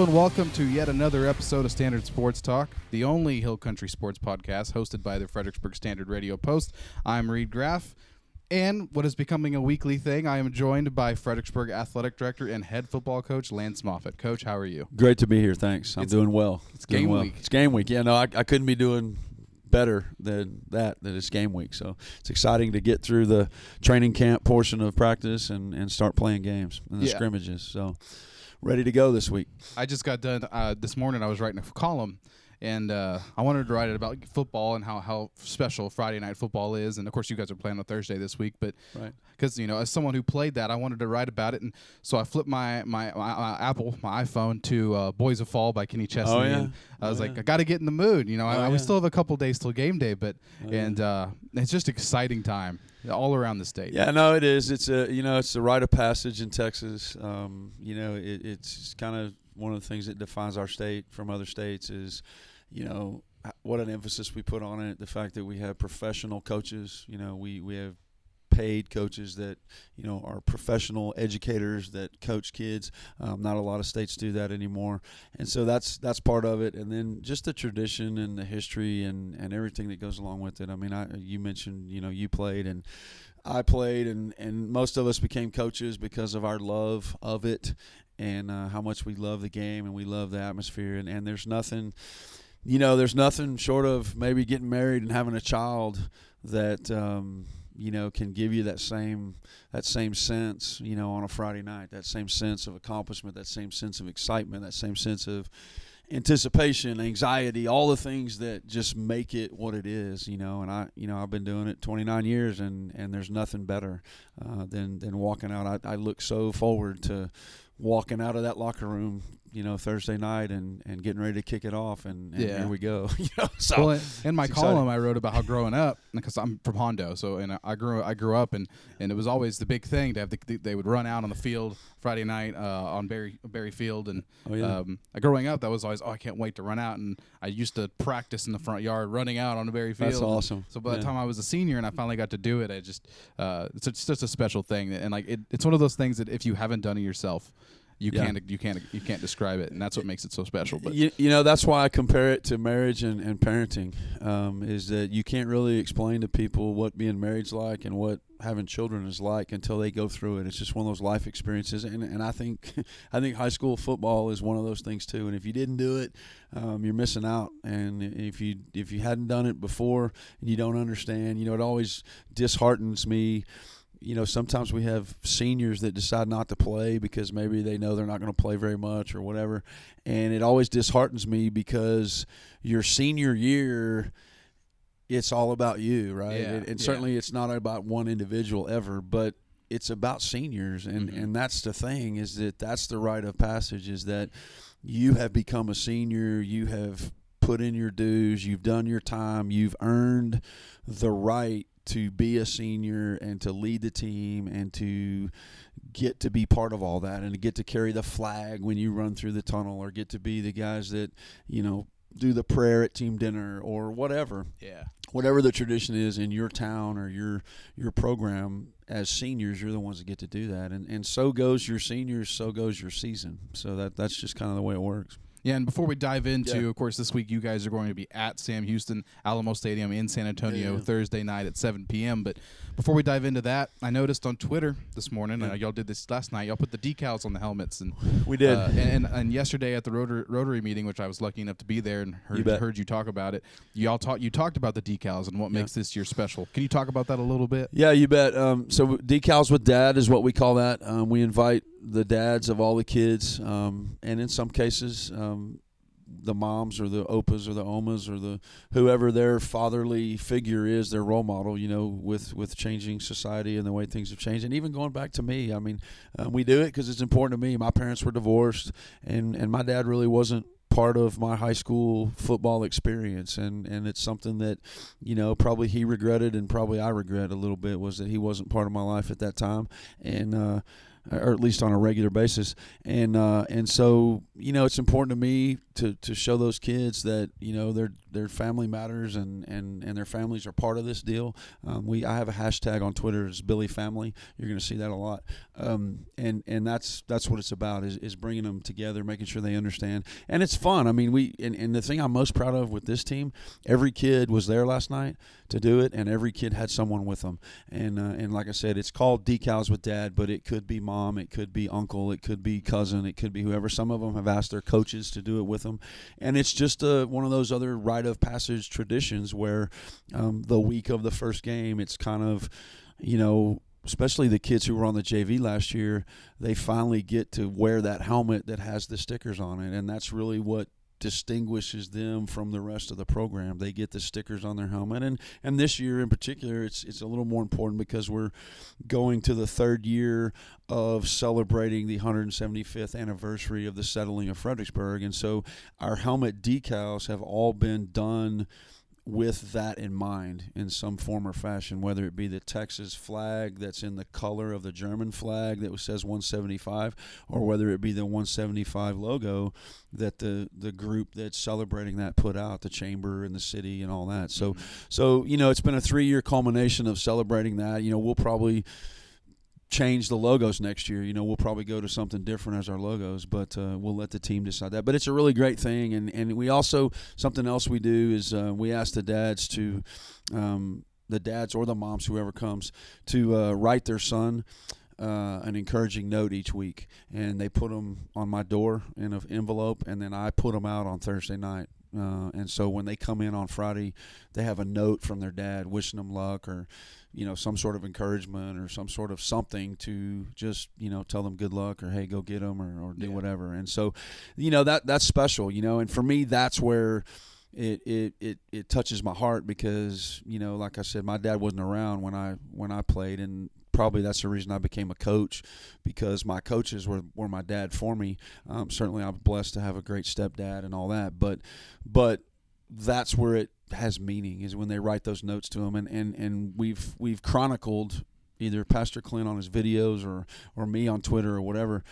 Hello and welcome to yet another episode of Standard Sports Talk, the only Hill Country sports podcast hosted by the Fredericksburg Standard Radio Post. I'm Reed Graff, and what is becoming a weekly thing, I am joined by Fredericksburg Athletic Director and head football coach Lance Moffett. Coach, how are you? Great to be here. Thanks. I'm It's- doing well. it's Doing game well. week. It's game week. Yeah, no, I, I couldn't be doing better than that. That it's game week. So it's exciting to get through the training camp portion of practice and, and start playing games and the Yeah. scrimmages. So ready to go this week. I just got done uh, this morning. I was writing a column, and uh, I wanted to write it about football and how, how special Friday night football is. And of course, you guys are playing on Thursday this week, but Right. because you know, as someone who played that, I wanted to write about it, and so I flipped my my, my, my Apple, my iPhone to uh, "Boys of Fall" by Kenny Chesney. Oh, yeah? and I was Oh, like, yeah. I got to get in the mood. You know, Oh, I- we yeah. still have a couple days till game day, but Oh, and uh, it's just exciting time all around the state. Yeah, no, it is. It's a you know, it's a rite of passage in Texas. Um, you know, it, it's kind of one of the things that defines our state from other states is, you know, what an emphasis we put on it. The fact that we have professional coaches. You know, we we have paid coaches that you know are professional educators that coach kids. Um, not a lot of states do that anymore, and so that's that's part of it. And then just the tradition and the history and and everything that goes along with it. I mean, I you mentioned you know you played and. I played, and, and most of us became coaches because of our love of it and uh, how much we love the game and we love the atmosphere. And, and there's nothing, you know, there's nothing short of maybe getting married and having a child that um, you know can give you that same that same sense, you know, on a Friday night. That same sense of accomplishment, that same sense of excitement, that same sense of anticipation, anxiety, all the things that just make it what it is, you know. And I, you know, I've been doing it 29 years, and and there's nothing better uh, than than walking out. I, I look so forward to walking out of that locker room, you know, Thursday night and and getting ready to kick it off, and, and Yeah. here we go. you know, so Well, in- my column, exciting. I wrote about how growing up, because I'm from Hondo, so and I grew I grew up and and it was always the big thing to have the, they would run out on the field Friday night uh, on Berry Berry Field, and Oh, yeah. um, growing up that was always oh I can't wait to run out, and I used to practice in the front yard running out on the Berry Field. That's And awesome. So by the Yeah. time I was a senior and I finally got to do it, I just uh, it's just a special thing, and like it, it's one of those things that if you haven't done it yourself. You Yeah. can't you can't you can't describe it, and that's what makes it so special. But you, you know that's why I compare it to marriage and, and parenting um, is that you can't really explain to people what being married's like and what having children is like until they go through it. It's just one of those life experiences, and, and I think I think high school football is one of those things too. And if you didn't do it, um, you're missing out. And if you if you hadn't done it before and you don't understand, you know it always disheartens me you know, sometimes we have seniors that decide not to play because maybe they know they're not going to play very much or whatever. And it always disheartens me because your senior year, it's all about you, right? Yeah, and and yeah. certainly it's not about one individual ever, but it's about seniors. And, Mhm. and that's the thing is that that's the rite of passage is that you have become a senior, you have put in your dues, you've done your time, you've earned the right to be a senior and to lead the team and to get to be part of all that and to get to carry the flag when you run through the tunnel or get to be the guys that, you know, do the prayer at team dinner or whatever. Yeah, whatever the tradition is in your town or your your program as seniors you're the ones that get to do that. And and so goes your seniors so goes your season. So that that's just kind of the way it works Yeah, and before we dive into, Yeah. of course, this week you guys are going to be at Sam Houston Alamo Stadium in San Antonio Yeah. Thursday night at 7 p.m. But before we dive into that, I noticed on Twitter this morning, Yeah. uh, y'all did this last night. Y'all put the decals on the helmets, and we did uh, and, and and yesterday at the Rotary, Rotary meeting, which I was lucky enough to be there and heard bet. heard you talk about it. Y'all talked you talked about the decals and what Yeah. makes this year special. Can you talk about that a little bit? Yeah, you bet. Um, so decals with dad is what we call that. Um, we invite the dads of all the kids, um, and in some cases, um, the moms or the opas or the omas or the whoever their fatherly figure is, their role model. You know, with with changing society and the way things have changed, and even going back to me. I mean, um, we do it because it's important to me. My parents were divorced, and and my dad really wasn't part of my high school football experience and and it's something that you know probably he regretted and probably I regret a little bit was that he wasn't part of my life at that time and uh or at least on a regular basis. And uh, and so you know, it's important to me to, to show those kids that you know their their family matters and, and, and their families are part of this deal. Um, we I have a hashtag on Twitter is Billie Family. You're going to see that a lot. Um, and and that's that's what it's about is, is bringing them together, making sure they understand. And it's fun. I mean, we and, and the thing I'm most proud of with this team, every kid was there last night to do it, and every kid had someone with them. And uh, and like I said, it's called Decals with Dad, but it could be mom, it could be uncle, it could be cousin, it could be whoever. Some of them have asked their coaches to do it with them, and it's just uh, one of those other rite of passage traditions where um, the week of the first game, it's kind of you know especially the kids who were on the JV last year, they finally get to wear that helmet that has the stickers on it, and that's really what distinguishes them from the rest of the program. They get the stickers on their helmet, and and this year in particular, it's it's a little more important because we're going to the third year of celebrating the 175th anniversary of the settling of Fredericksburg, and so our helmet decals have all been done with that in mind in some form or fashion, whether it be the Texas flag that's in the color of the German flag that says 175, or whether it be the 175 logo that the the group that's celebrating that put out, the chamber and the city and all that. So, mm-hmm. so you know, it's been a three year culmination of celebrating that. You know, we'll probably change the logos next year. You know, we'll probably go to something different as our logos, but uh, we'll let the team decide that. But it's a really great thing, and and we also something else we do is uh, we ask the dads to. Um, the dads or the moms, whoever comes, to uh, write their son uh, an encouraging note each week, and they put them on my door in an envelope, and then I put them out on Thursday night. Uh, and so when they come in on Friday, they have a note from their dad wishing them luck or you know some sort of encouragement or some sort of something to just you know tell them good luck or hey go get them or, or do yeah. whatever and so you know that that's special you know and for me that's where it, it it it touches my heart because you know like I said my dad wasn't around when I when I played and probably that's the reason I became a coach because my coaches were, were my dad for me. Um, certainly, I'm blessed to have a great stepdad and all that, but but that's where it has meaning is when they write those notes to him. And, and, and we've we've chronicled either Pastor Clint on his videos or or me on Twitter or whatever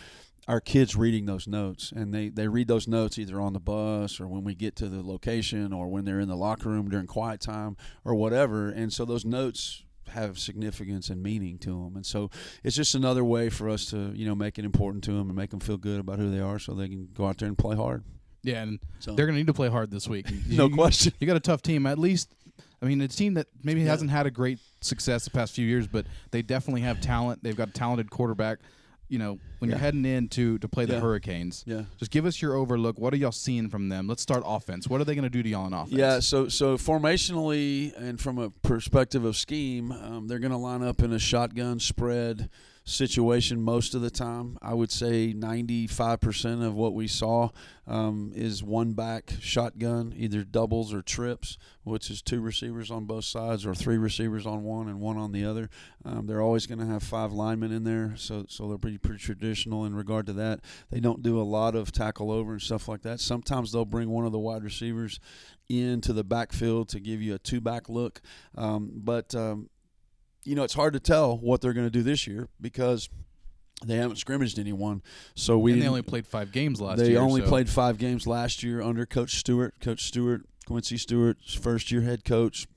our kids reading those notes. And they, they read those notes either on the bus or when we get to the location or when they're in the locker room during quiet time or whatever. And so those notes have significance and meaning to them and so it's just another way for us to you know make it important to them and make them feel good about who they are so they can go out there and play hard yeah, and so. they're going to need to play hard this week. no you, question. You got a tough team. At least, I mean, a team that maybe yeah. hasn't had a great success the past few years, but they definitely have talent. They've got a talented quarterback. You know, when yeah. you're heading in to, to play the yeah. Hurricanes, yeah. just give us your overlook. What are y'all seeing from them? Let's start offense. What are they going to do to y'all on offense? Yeah, so so formationally and from a perspective of scheme, um, they're going to line up in a shotgun spread situation most of the time. I would say 95% of what we saw um, is one back shotgun, either doubles or trips, which is two receivers on both sides or three receivers on one and one on the other. Um, they're always going to have five linemen in there, so so they're pretty pretty traditional in regard to that. They don't do a lot of tackle over and stuff like that. Sometimes they'll bring one of the wide receivers into the backfield to give you a two back look, um, but um, you know, it's hard to tell what they're going to do this year because they haven't scrimmaged anyone. So we and they only played five games last they year. They only so. played five games last year under Coach Stewart. Coach Stewart, Quincy Stewart's first year head coach,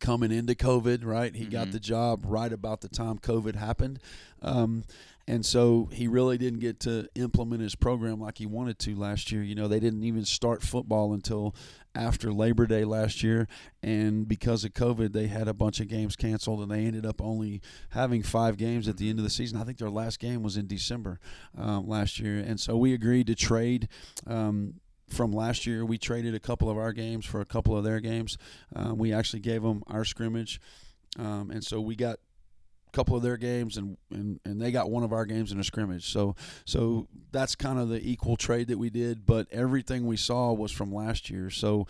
coming into COVID. Right, he mm-hmm. got the job right about the time COVID happened. Um, and so he really didn't get to implement his program like he wanted to last year. You know, they didn't even start football until after Labor Day last year, and because of COVID, they had a bunch of games canceled, and they ended up only having five games at the end of the season. I think their last game was in December um, last year, and so we agreed to trade. Um, from last year, we traded a couple of our games for a couple of their games. Um, we actually gave them our scrimmage, um, and so we got couple of their games and, and and they got one of our games in a scrimmage. So so that's kind of the equal trade that we did, but everything we saw was from last year. So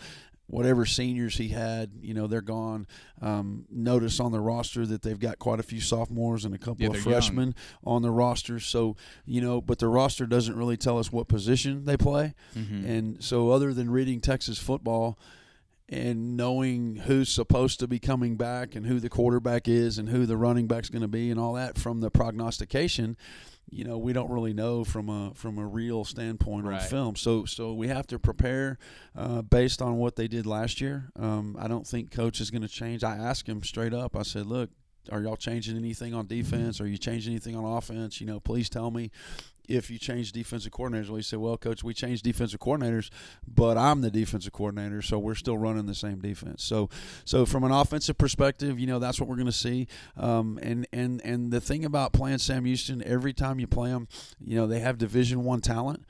whatever seniors he had, you know, they're gone. Um, notice on the roster that they've got quite a few sophomores and a couple yeah, of freshmen young. on the roster. So, you know, but the roster doesn't really tell us what position they play. Mm-hmm. And so, other than reading Texas football, and knowing who's supposed to be coming back and who the quarterback is and who the running back's going to be and all that from the prognostication – you know we don't really know from a from a real standpoint Right. on film. So so we have to prepare uh, based on what they did last year. Um, I don't think coach is going to change. I asked him straight up. I said, look. Are y'all changing anything on defense? Are you changing anything on offense? You know, please tell me if you change defensive coordinators. Well, he said, "Well, coach, we changed defensive coordinators, but I'm the defensive coordinator, so we're still running the same defense." So, so from an offensive perspective, you know, that's what we're going to see. Um, and and and the thing about playing Sam Houston, every time you play them, you know, they have Division One talent.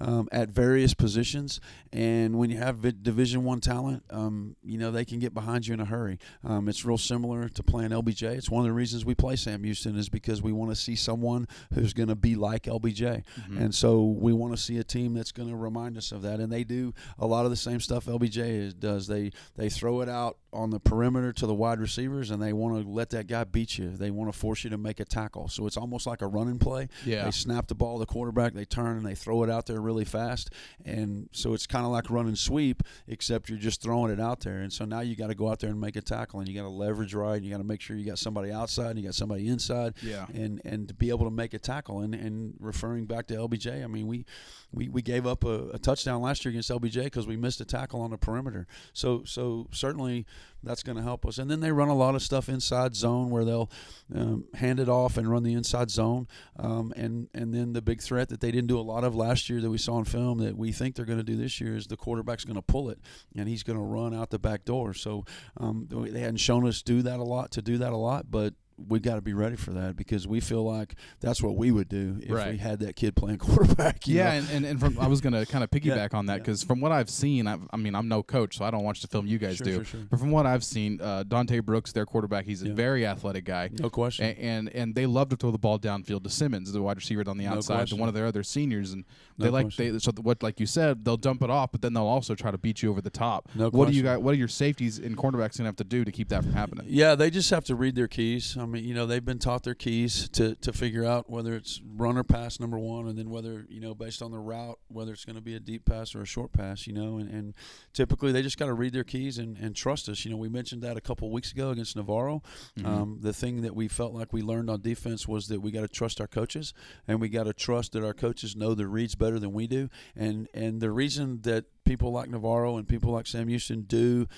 Um, at various positions, and when you have vi- Division One talent, um, you know they can get behind you in a hurry. Um, it's real similar to playing LBJ. It's one of the reasons we play Sam Houston is because we want to see someone who's going to be like LBJ. Mm-hmm. And so we want to see a team that's going to remind us of that. And they do a lot of the same stuff LBJ is, does. They they throw it out on the perimeter to the wide receivers, and they want to let that guy beat you. They want to force you to make a tackle. So it's almost like a running play. Yeah. They snap the ball to the quarterback, they turn and they throw it out there really fast. And so it's kind of like running sweep, except you're just throwing it out there. And so now you got to go out there and make a tackle, and you got to leverage right. And you got to make sure you got somebody outside, and you got somebody inside Yeah. and and to be able to make a tackle and and referring back to LBJ, I mean we we, we gave up a, a touchdown last year against LBJ because we missed a tackle on the perimeter. So so certainly that's going to help us. And then they run a lot of stuff inside zone where they'll um, hand it off and run the inside zone. Um, and and then the big threat that they didn't do a lot of last year that we saw in film that we think they're going to do this year is the quarterback's going to pull it and he's going to run out the back door. So um, they hadn't shown us do that a lot to do that a lot, but we got to be ready for that because we feel like that's what we would do if Right. we had that kid playing quarterback. you Yeah, and, and, and from I was gonna kind of piggyback on that yeah. because from what I've seen, I've, I mean I'm no coach, so I don't watch the film you guys Sure, do. sure, sure. But from what I've seen, uh, Dante Brooks, their quarterback, he's a Yeah. very athletic guy. no question. A- And and they love to throw the ball downfield to Simmons, the wide receiver on the No outside, to one of their other seniors, and No they like question. they so what like you said, they'll dump it off, but then they'll also try to beat you over the top. No what do you got? What are your safeties and cornerbacks gonna have to do to keep that from happening? Yeah, they just have to read their keys. I mean, you know, they've been taught their keys to, to figure out whether it's run or pass number one, and then whether you know based on the route whether it's going to be a deep pass or a short pass. You know, and, and typically they just got to read their keys and, and trust us. You know, we mentioned that a couple weeks ago against Navarro. Mm-hmm. Um, the thing that we felt like we learned on defense was that we got to trust our coaches, and we got to trust that our coaches know the reads better than we do. And and the reason that people like Navarro and people like Sam Houston do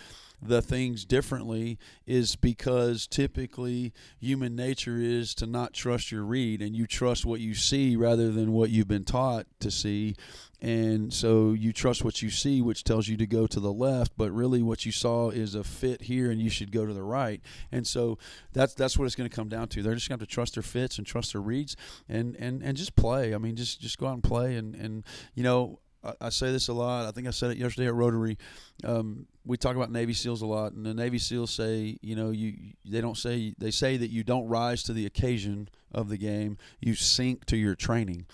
the things differently is because typically human nature is to not trust your read and you trust what you see rather than what you've been taught to see. And so you trust what you see which tells you to go to the left but really what you saw is a fit here and you should go to the right. And so that's that's what it's going to come down to. They're just going to have to trust their fits and trust their reads and and and just play. I mean just just go out and play and and you know I, say this a lot. I think I said it yesterday at Rotary. Um, we talk about Navy SEALs a lot, and the Navy SEALs say, you know, you they don't say they say that you don't rise to the occasion of the game. You sink to your training,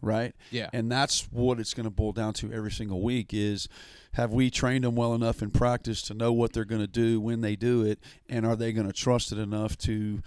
right? Yeah. And that's what it's going to boil down to every single week is have we trained them well enough in practice to know what they're going to do when they do it and are they going to trust it enough to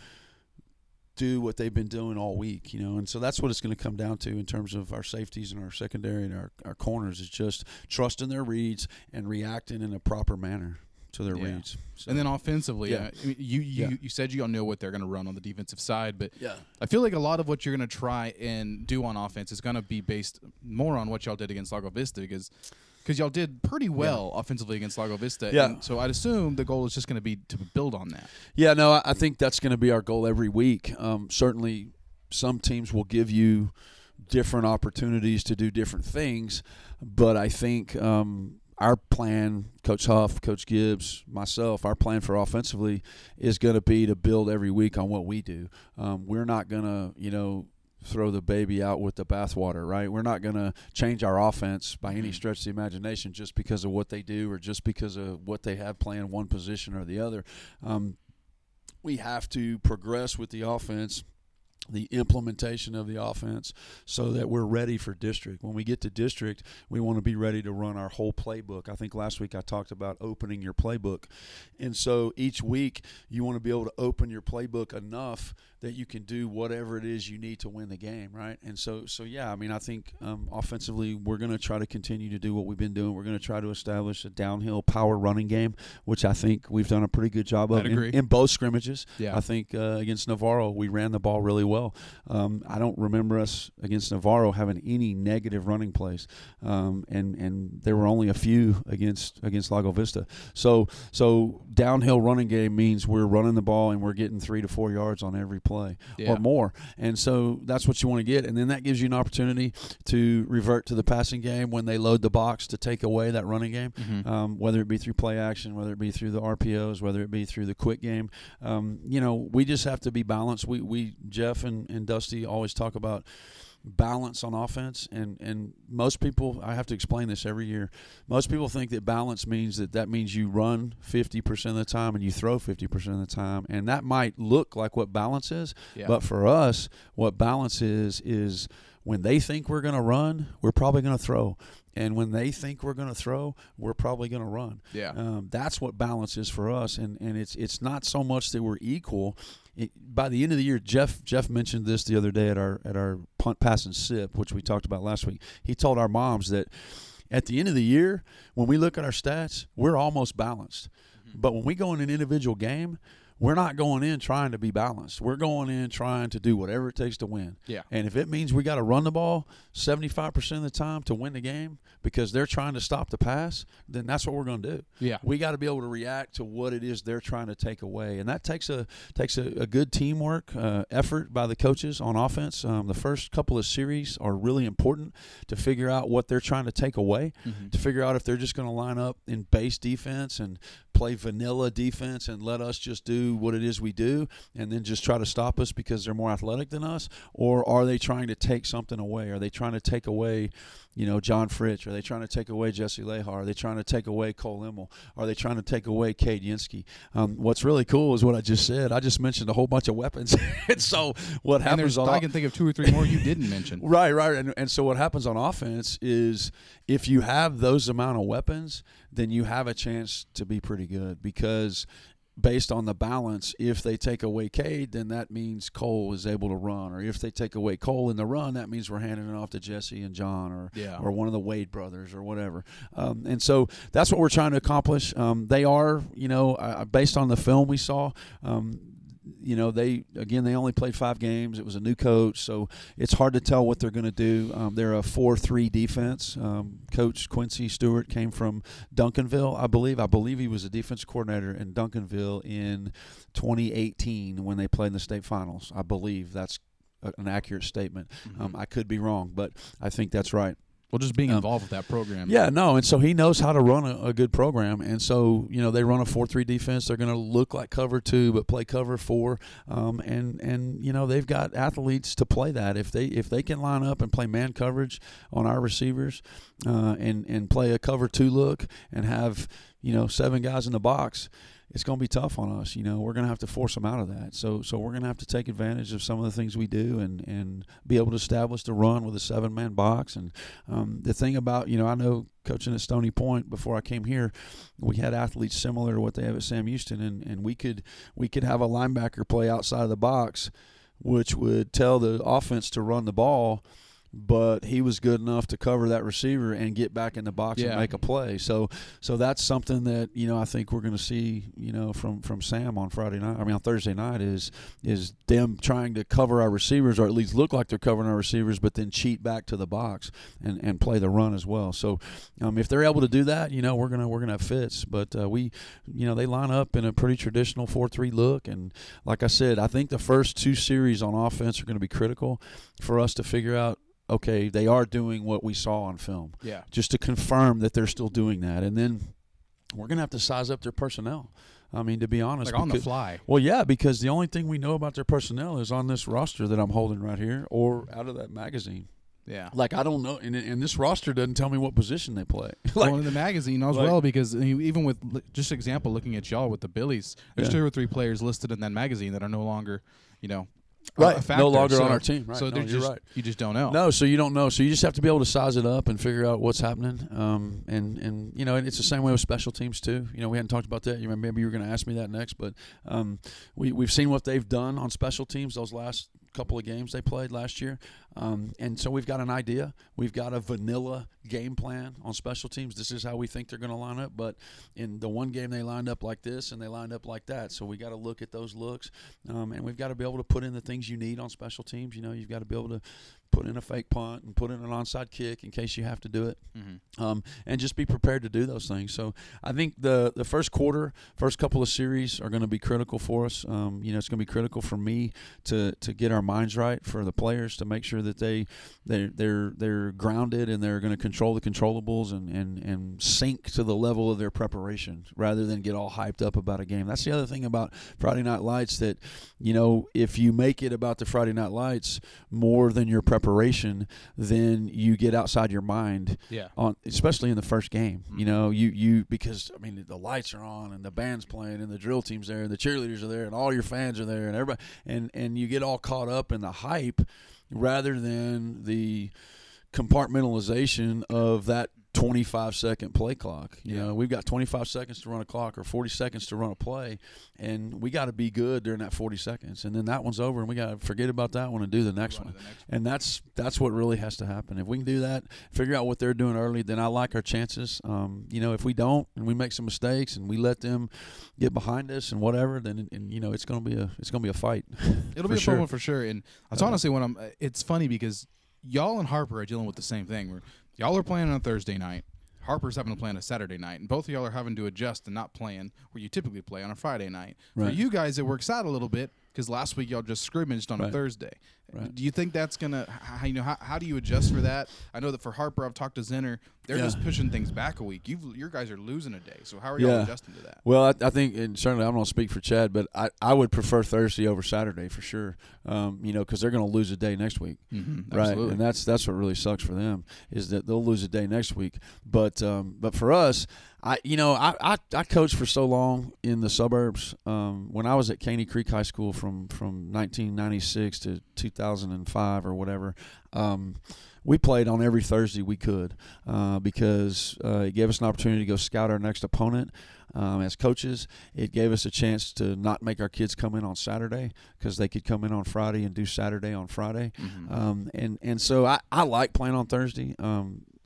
do what they've been doing all week, you know, and so that's what it's going to come down to in terms of our safeties and our secondary and our, our corners is just trusting their reads and reacting in a proper manner to their Yeah. reads. So, And then offensively, Yeah. uh, you you, Yeah. you said you don't know what they're going to run on the defensive side, but yeah, I feel like a lot of what you're going to try and do on offense is going to be based more on what y'all did against Lago Vista because because y'all did pretty well offensively against Lago Vista. Yeah. and so I'd assume the goal is just going to be to build on that. Yeah, no, I- I think that's going to be our goal every week. Um, certainly, some teams will give you different opportunities to do different things, but I think um, our plan, Coach Huff, Coach Gibbs, myself, our plan for offensively is going to be to build every week on what we do. Um, we're not going to, you know. Throw the baby out with the bathwater, right? We're not going to change our offense by any stretch of the imagination just because of what they do or just because of what they have playing one position or the other. Um, we have to progress with the offense the implementation of the offense so that we're ready for district. When we get to district, we want to be ready to run our whole playbook. I think last week I talked about opening your playbook. And so each week you want to be able to open your playbook enough that you can do whatever it is you need to win the game, right? And so so yeah, I mean I think um, offensively we're going to try to continue to do what we've been doing. We're going to try to establish a downhill power running game, which I think we've done a pretty good job of in, in both scrimmages. Yeah. I think uh, against Navarro we ran the ball really well well. Um, I don't remember us against Navarro having any negative running plays, um, and and there were only a few against against Lago Vista. So so downhill running game means we're running the ball and we're getting three to four yards on every play Yeah. or more, and so that's what you want to get, and then that gives you an opportunity to revert to the passing game when they load the box to take away that running game Mhm. um, whether it be through play action, whether it be through the RPOs, whether it be through the quick game. Um, you know, we just have to be balanced. We, we Jeff and, and Dusty always talk about balance on offense and and most people I have to explain this every year most people think that balance means that that means you run 50% of the time and you throw 50% of the time and that might look like what balance is Yeah. but for us what balance is is when they think we're going to run we're probably going to throw and when they think we're going to throw we're probably going to run yeah. um, that's what balance is for us, and, and it's it's not so much that we're equal. By the end of the year, Jeff Jeff mentioned this the other day at our at our punt pass and sip, which we talked about last week. He told our moms that at the end of the year, when we look at our stats, we're almost balanced. Mm-hmm. But when we go in an individual game, we're not going in trying to be balanced. We're going in trying to do whatever it takes to win. Yeah. And if it means we got to run the ball 75% of the time to win the game because they're trying to stop the pass, then that's what we're going to do. Yeah. We got to be able to react to what it is they're trying to take away, and that takes a takes a, a good teamwork uh, effort by the coaches on offense. Um, the first couple of series are really important to figure out what they're trying to take away, Mhm. to figure out if they're just going to line up in base defense and play vanilla defense and let us just do what it is we do, and then just try to stop us because they're more athletic than us, or are they trying to take something away? Are they trying to take away you know, John Fritch? Are they trying to take away Jesse Lehar? Are they trying to take away Cole Immel? Are they trying to take away Cade Yinsky? Um, what's really cool is what I just said. I just mentioned a whole bunch of weapons. and so what happens on I can think of two or three more you didn't mention. Right, right. And, and so what happens on offense is if you have those amount of weapons, then you have a chance to be pretty good because based on the balance, if they take away Cade, then that means Cole is able to run. Or if they take away Cole in the run, that means we're handing it off to Jesse and John or Yeah. or one of the Wade brothers or whatever. Um, and so that's what we're trying to accomplish. Um, they are, you know, uh, based on the film we saw, um, you know, they again they only played five games. It was a new coach, so it's hard to tell what they're going to do. Um, they're a four-three defense. Um, coach Quincy Stewart came from Duncanville, I believe. I believe he was a defense coordinator in Duncanville in 2018 when they played in the state finals. I believe that's a, an accurate statement. Um, I could be wrong, but I think that's right. Well, just being um, involved with that program. Yeah, no, and so he knows how to run a, a good program, and so you know they run a four-three defense. They're going to look like cover two, but play cover four, um, and and you know they've got athletes to play that. If they if they can line up and play man coverage on our receivers, uh, and and play a cover two look and have you know seven guys in the box. It's going to be tough on us, you know. We're going to have to force them out of that. So, so we're going to have to take advantage of some of the things we do, and and be able to establish the run with a seven-man box, and um, the thing about, you know, I know coaching at Stony Point before I came here, we had athletes similar to what they have at Sam Houston, and, and we could we could have a linebacker play outside of the box, which would tell the offense to run the ball. But he was good enough to cover that receiver and get back in the box Yeah. and make a play. So, so that's something that you know I think we're going to see. You know, from from Sam on Friday night. I mean, on Thursday night is is them trying to cover our receivers, or at least look like they're covering our receivers, but then cheat back to the box and, and play the run as well. So, um, if they're able to do that, you know, we're gonna we're gonna have fits. But uh, we, you know, they line up in a pretty traditional four-three look, and like I said, I think the first two series on offense are going to be critical for us to figure out. Okay, they are doing what we saw on film, Yeah. just to confirm that they're still doing that, and then we're gonna have to size up their personnel. I mean, to be honest, Like on the fly. well, yeah, because the only thing we know about their personnel is on this roster that I'm holding right here, or out of that magazine. Yeah. Like I don't know, and, and this roster doesn't tell me what position they play. like, well, in the magazine as like- well, because even with just example, looking at y'all with the Billies, there's Yeah. two or three players listed in that magazine that are no longer, you know, Right, a no factor. longer on our team. Right, So no, you're just right. you just don't know. No, so you don't know. So you just have to be able to size it up and figure out what's happening. Um, and and you know, and it's the same way with special teams too. You know, we hadn't talked about that. You remember maybe you were going to ask me that next, but um, we we've seen what they've done on special teams those last couple of games they played last year, um, and so we've got an idea. We've got a vanilla game plan on special teams. This is how we think they're going to line up. But in the one game they lined up like this, and they lined up like that. So we got to look at those looks, um, and we've got to be able to put in the things you need on special teams. You know, you've got to be able to put in a fake punt and put in an onside kick in case you have to do it, Mm-hmm. um, and just be prepared to do those things. So I think the the first quarter, first couple of series are going to be critical for us. Um, you know, it's going to be critical for me to to get our minds right for the players to make sure that they they they're they're grounded and they're going to control the controllables and and and sink to the level of their preparation rather than get all hyped up about a game. That's the other thing about Friday Night Lights that you know if you make it about the Friday Night Lights more than your preparation, then you get outside your mind Yeah. on especially in the first game. You Mhm. know, you you because I mean the lights are on and the band's playing and the drill team's there and the cheerleaders are there and all your fans are there and everybody and and you get all caught up in the hype rather than the compartmentalization of that 25 second play clock. You Yeah. know, we've got 25 seconds to run a clock or 40 seconds to run a play, and we got to be good during that 40 seconds. And then that one's over, and we got to forget about that one and do the next one. the next And that's that's what really has to happen. If we can do that, figure out what they're doing early, then I like our chances. Um, you know, if we don't and we make some mistakes and we let them get behind us and whatever, then and, you know it's gonna be a it's gonna be a fight. It'll be a sure. fun one for sure. And that's Uh, honestly when I'm. It's funny because y'all and Harper are dealing with the same thing. Where y'all are playing on a Thursday night. Harper's having to play on a Saturday night, and both of y'all are having to adjust and not playing where you typically play on a Friday night. For you guys, it works out a little bit because last week y'all just scrimmaged on a Thursday. Right. Do you think that's gonna? How, you know, how, how do you adjust for that? I know that for Harper, I've talked to Zinner. They're Yeah. just pushing things back a week. You, your guys are losing a day. So how are y'all Yeah. adjusting to that? Well, I, I think, and certainly I'm to speak for Chad, but I, I would prefer Thursday over Saturday for sure. Um, you know, because they're going to lose a day next week. Mm-hmm. right and that's that's what really sucks for them is that they'll lose a day next week but um, but for us I you know I, I, I coached for so long in the suburbs um, when I was at Caney Creek High School from from 1996 to 2005 or whatever um, we played on every Thursday we could uh, because uh, it gave us an opportunity to go scout our next opponent um, as coaches. It gave us a chance to not make our kids come in on Saturday because they could come in on Friday and do Saturday on Friday. Mhm. Um, and and so I, I like playing on Thursday.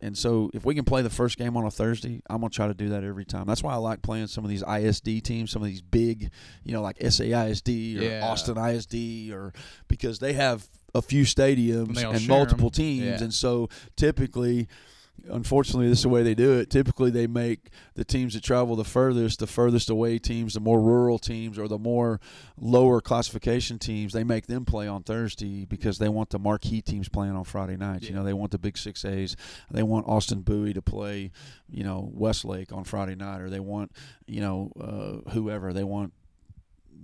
And so if we can play the first game on a Thursday, I'm gonna try to do that every time. That's why I like playing some of these ISD teams, some of these big, you know, like SAISD or Yeah. Austin ISD, or because they have a few stadiums and 'em. multiple teams, Yeah. and so typically. Unfortunately, this is the way they do it. Typically, they make the teams that travel the furthest, the furthest away teams, the more rural teams, or the more lower classification teams, they make them play on Thursday because they want the marquee teams playing on Friday nights. You know, they want the big six A's. They want Austin Bowie to play, you know, Westlake on Friday night, or they want, you know, uh, whoever. They want,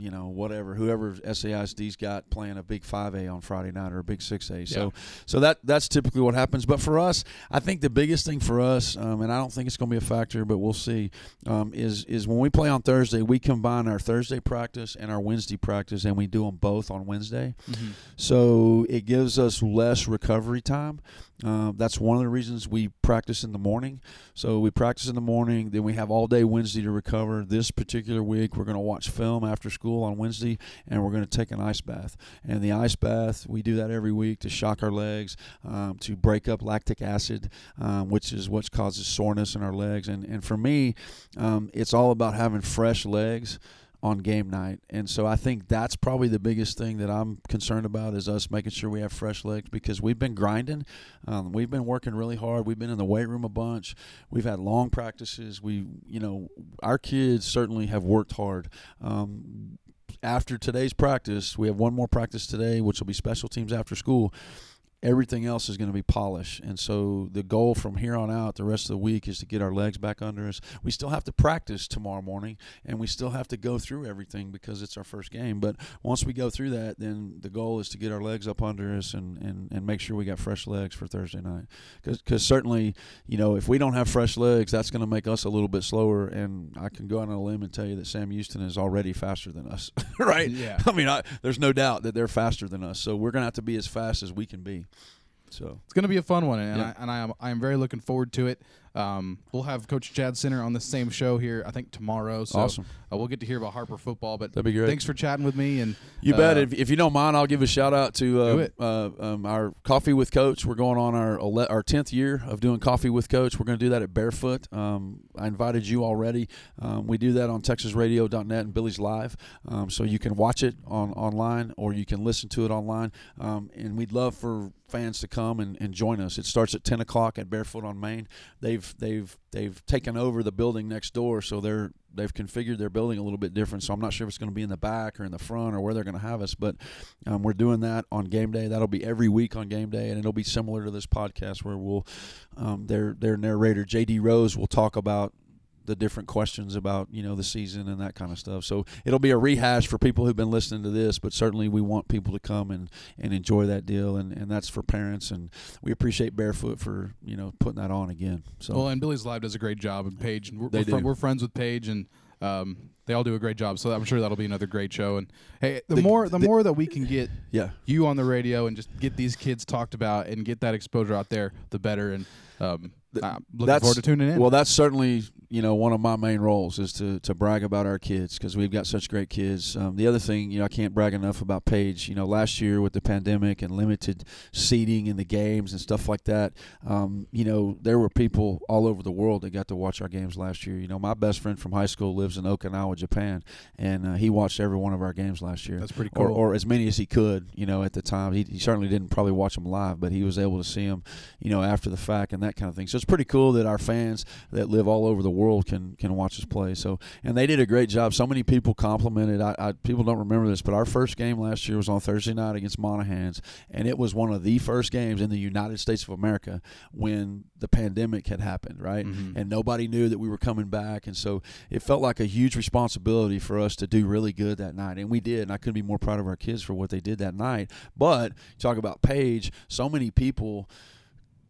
you know, whatever, whoever SAISD's got playing a big five A on Friday night or a big six A. So, so that that's typically what happens. But for us, I think the biggest thing for us, um, and I don't think it's going to be a factor, but we'll see, um, is is when we play on Thursday, we combine our Thursday practice and our Wednesday practice, and we do them both on Wednesday. Mhm. So it gives us less recovery time. Uh, that's one of the reasons we practice in the morning. So we practice in the morning, then we have all day Wednesday to recover. This particular week, we're going to watch film after school on Wednesday, and we're going to take an ice bath. And the ice bath, we do that every week to shock our legs, um, to break up lactic acid, um, which is what causes soreness in our legs. And and for me, um, it's all about having fresh legs on game night. And so I think that's probably the biggest thing that I'm concerned about is us making sure we have fresh legs because we've been grinding. Um, we've been working really hard. We've been in the weight room a bunch. We've had long practices. We, you know, our kids certainly have worked hard. Um, after today's practice, we have one more practice today, which will be special teams after school everything else is going to be polished. And so the goal from here on out, the rest of the week, is to get our legs back under us. We still have to practice tomorrow morning, and we still have to go through everything because it's our first game. But once we go through that, then the goal is to get our legs up under us and, and, and make sure we got fresh legs for Thursday night. Because certainly, you know, if we don't have fresh legs, that's going to make us a little bit slower. And I can go out on a limb and tell you that Sam Houston is already faster than us, right? Yeah. I mean, I, there's no doubt that they're faster than us. So we're going to have to be as fast as we can be. So It's going to be a fun one, and Yeah. I, and I am I am very looking forward to it. Um, we'll have Coach Chad Center on the same show here, I think tomorrow. So Awesome. uh, we'll get to hear about Harper football. But That'd be great. thanks for chatting with me. And You bet. uh, If, if you don't mind, I'll give a shout out to uh, uh, um, our Coffee with Coach. We're going on our ele- our tenth year of doing Coffee with Coach. We're going to do that at Barefoot. Um, I invited you already. Um, we do that on TexasRadio.net and Billy's Live, um, so you can watch it on online or you can listen to it online. Um, and we'd love for fans to come and, and join us. It starts at ten o'clock at Barefoot on Main. They've they've they've taken over the building next door, so they're they've configured their building a little bit different. So I'm not sure if it's going to be in the back or in the front or where they're going to have us, but um, we're doing that on game day. That'll be every week on game day, and it'll be similar to this podcast where we'll um, their their narrator JD Rose will talk about the different questions about you know the season and that kind of stuff. So it'll be a rehash for people who've been listening to this, but certainly we want people to come and, and enjoy that deal, and, and that's for parents, and we appreciate Barefoot for you know putting that on again. So well, and Billy's Live does a great job, and Paige, and we're, They we're, do. we're friends with Paige, and um, they all do a great job. So I'm sure that'll be another great show. And hey, the, The- more the, the- more that we can get yeah, you on the radio and just get these kids talked about and get that exposure out there, the better. And um, I'm looking forward to tuning in. Well, that's certainly you know one of my main roles is to to brag about our kids because we've got such great kids. Um, the other thing, you know, I can't brag enough about Paige. You know, last year with the pandemic and limited seating in the games and stuff like that, um, you know, there were people all over the world that got to watch our games last year. You know, my best friend from high school lives in Okinawa, Japan, and uh, he watched every one of our games last year that's pretty cool. or, or as many as he could, you know, at the time. He, he certainly didn't probably watch them live, but he was able to see them, you know, after the fact and that kind of thing. So it's pretty cool that our fans that live all over the world can can watch us play. So and they did a great job. So many people complimented. I, I people don't remember this, but our first game last year was on Thursday night against Monahans, and it was one of the first games in the United States of America when the pandemic had happened, right? Mhm. And nobody knew that we were coming back, and so it felt like a huge responsibility for us to do really good that night, and we did. And I couldn't be more proud of our kids for what they did that night. But talk about Paige, so many people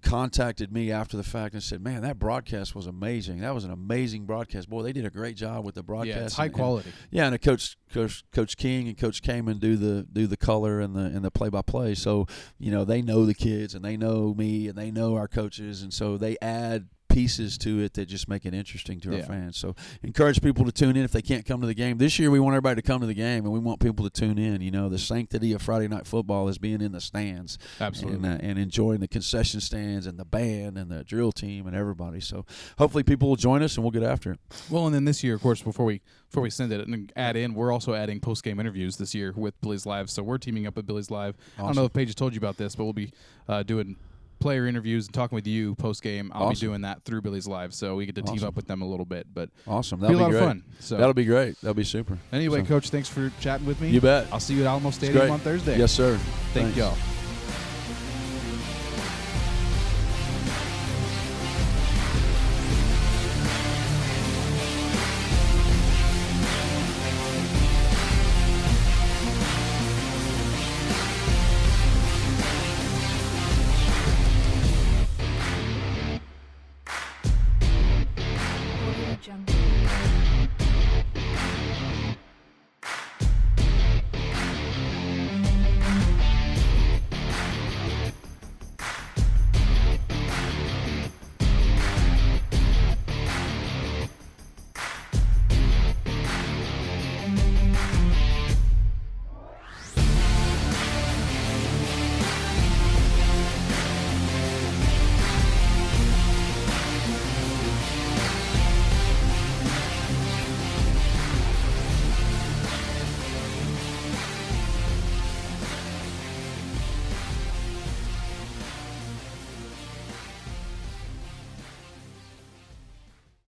contacted me after the fact and said, "Man, that broadcast was amazing. That was an amazing broadcast. Boy, they did a great job with the broadcast. yeah, it's high And- and- quality. yeah, and a coach, coach, Coach King and Coach Kamen do the do the color and the and the play by play. So you know they know the kids and they know me and they know our coaches, and so they add pieces to it that just make it interesting to Yeah. our fans. So encourage people to tune in if they can't come to the game. This year we want everybody to come to the game and we want people to tune in. You know, the sanctity of Friday night football is being in the stands Absolutely. and, uh, and enjoying the concession stands and the band and the drill team and everybody. So hopefully people will join us and we'll get after it. Well, and then this year, of course, before we before we send it and add in, we're also adding post game interviews this year with Billy's Live. So we're teaming up with Billy's Live. I don't know if Paige told you about this, but we'll be uh, doing player interviews and talking with you post game. I'll be doing that through Billy's Live, so we get to team up with them a little bit. But Awesome. be a That'll lot be, of great. fun. So That'll be great. That'll be super. anyway, so- Coach, thanks for chatting with me. You bet. I'll see you at Alamo Stadium on Thursday. Yes, sir. Thank y'all.